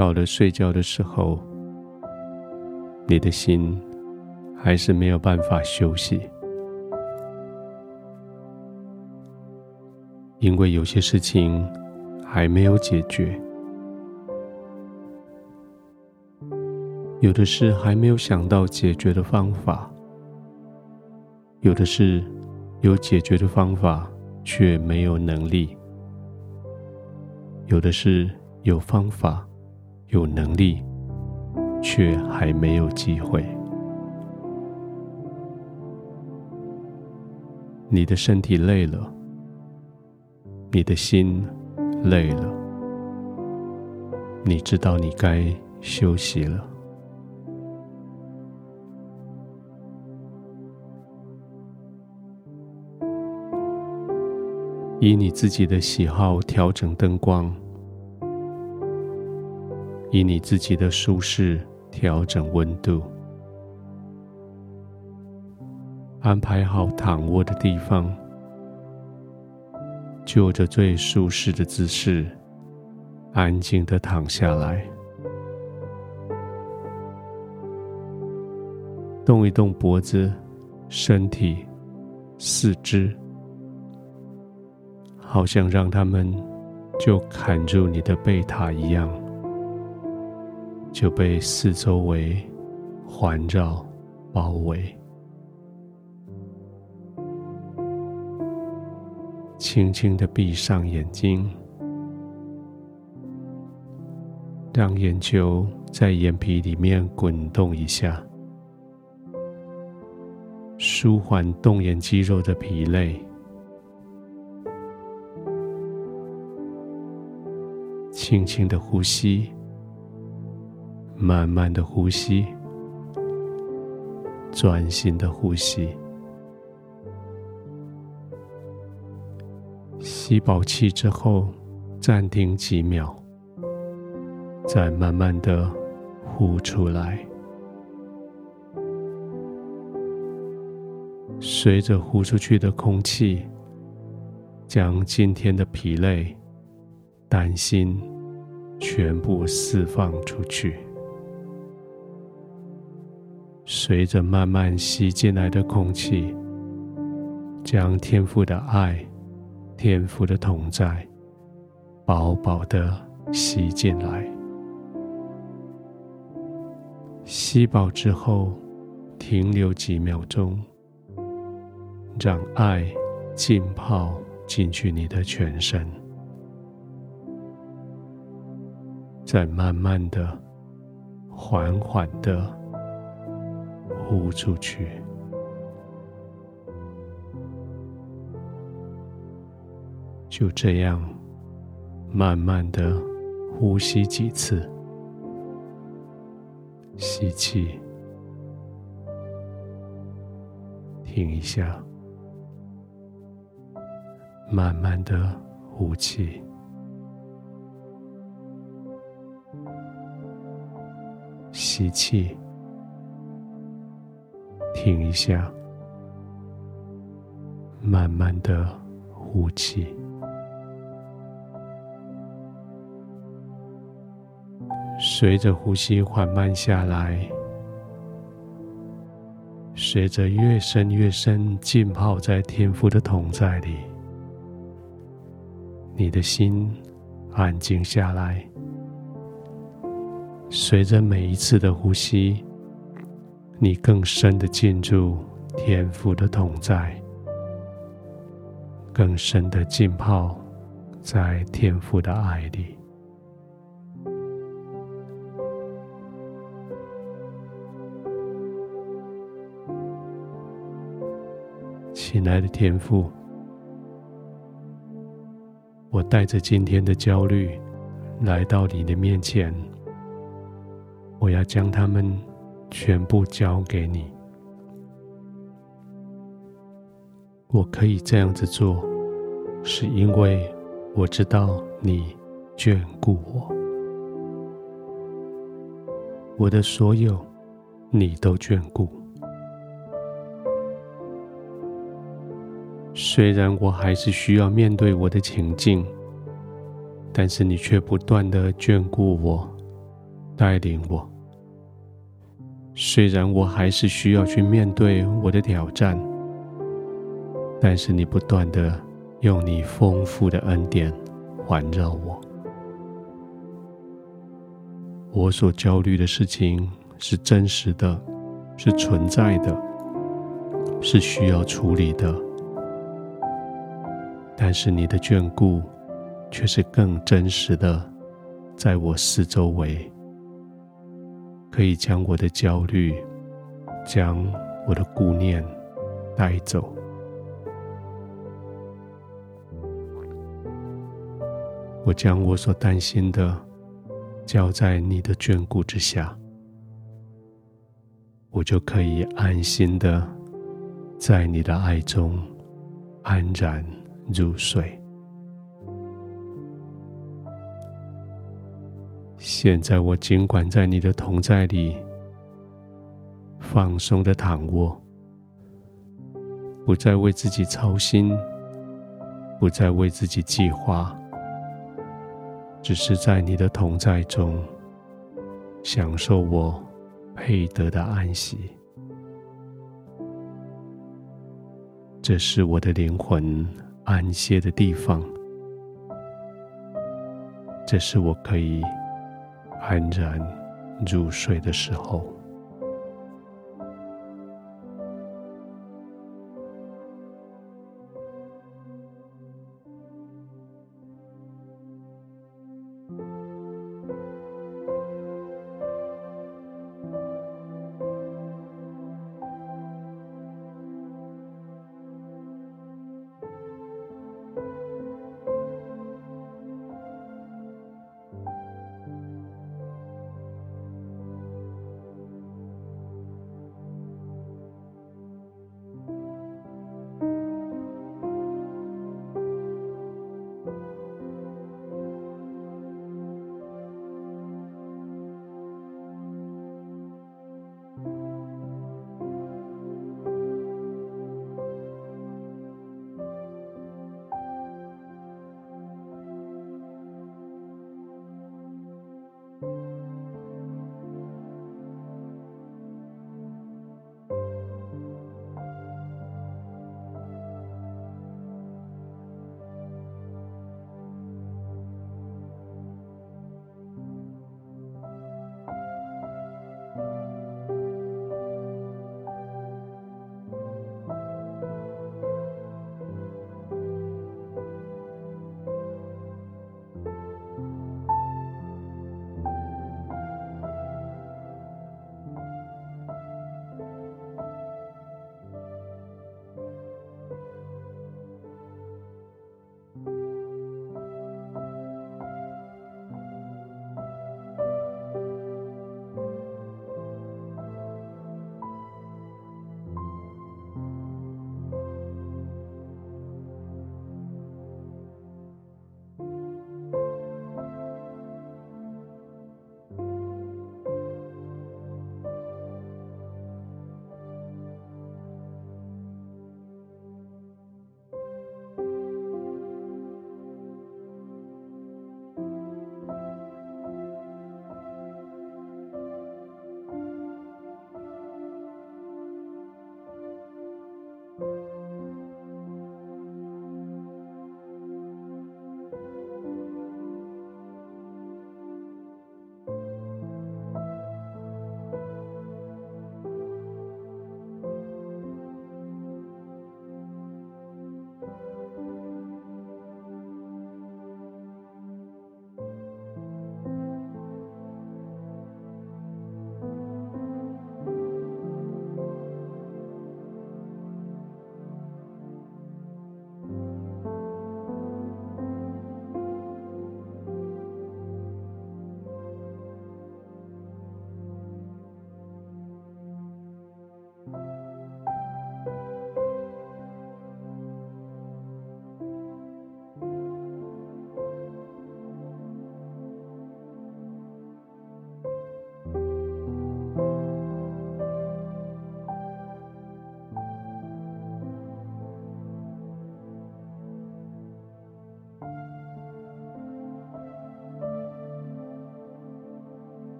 到了睡觉的时候，你的心还是没有办法休息，因为有些事情还没有解决，有的事还没有想到解决的方法，有的事有解决的方法却没有能力，有的是有方法、有能力。却还没有机会。你的身体累了，你的心累了，你知道你该休息了。以你自己的喜好调整灯光，以你自己的舒适。调整温度，安排好躺卧的地方，就着最舒适的姿势，安静的躺下来，动一动脖子、身体、四肢，好像让他们就砍住你的贝塔一样。就被四周围环绕包围，轻轻的闭上眼睛，让眼球在眼皮里面滚动一下，舒缓动眼肌肉的疲累，轻轻的呼吸。慢慢的呼吸，专心的呼吸，吸饱气之后，暂停几秒，再慢慢的呼出来。随着呼出去的空气，将今天的疲累、担心全部释放出去。随着慢慢吸进来的空气，将天父的爱、天父的同在，饱饱的吸进来。吸饱之后，停留几秒钟，让爱浸泡进去你的全身，再慢慢的、缓缓的。呼出去，就这样慢慢的呼吸几次，吸气，停一下，慢慢的呼气，吸气。停一下，慢慢的呼气。随着呼吸缓慢下来，随着越深越深浸泡在天父的同在里，你的心安静下来。随着每一次的呼吸。你更深的进入天父的同在，更深的浸泡在天父的爱里。亲爱的天父，我带着今天的焦虑来到你的面前，我要将他们。全部交给你，我可以这样子做，是因为我知道你眷顾我，我的所有你都眷顾。虽然我还是需要面对我的情境，但是你却不断的眷顾我，带领我。虽然我还是需要去面对我的挑战，但是你不断的用你丰富的恩典环绕我。我所焦虑的事情是真实的，是存在的，是需要处理的。但是你的眷顾却是更真实的，在我四周围。可以将我的焦虑、将我的顾念带走。我将我所担心的交在你的眷顾之下，我就可以安心的在你的爱中安然入睡。现在我尽管在你的同在里放松的躺卧，不再为自己操心，不再为自己计划，只是在你的同在中享受我配得的安息。这是我的灵魂安歇的地方，这是我可以。安然入睡的时候。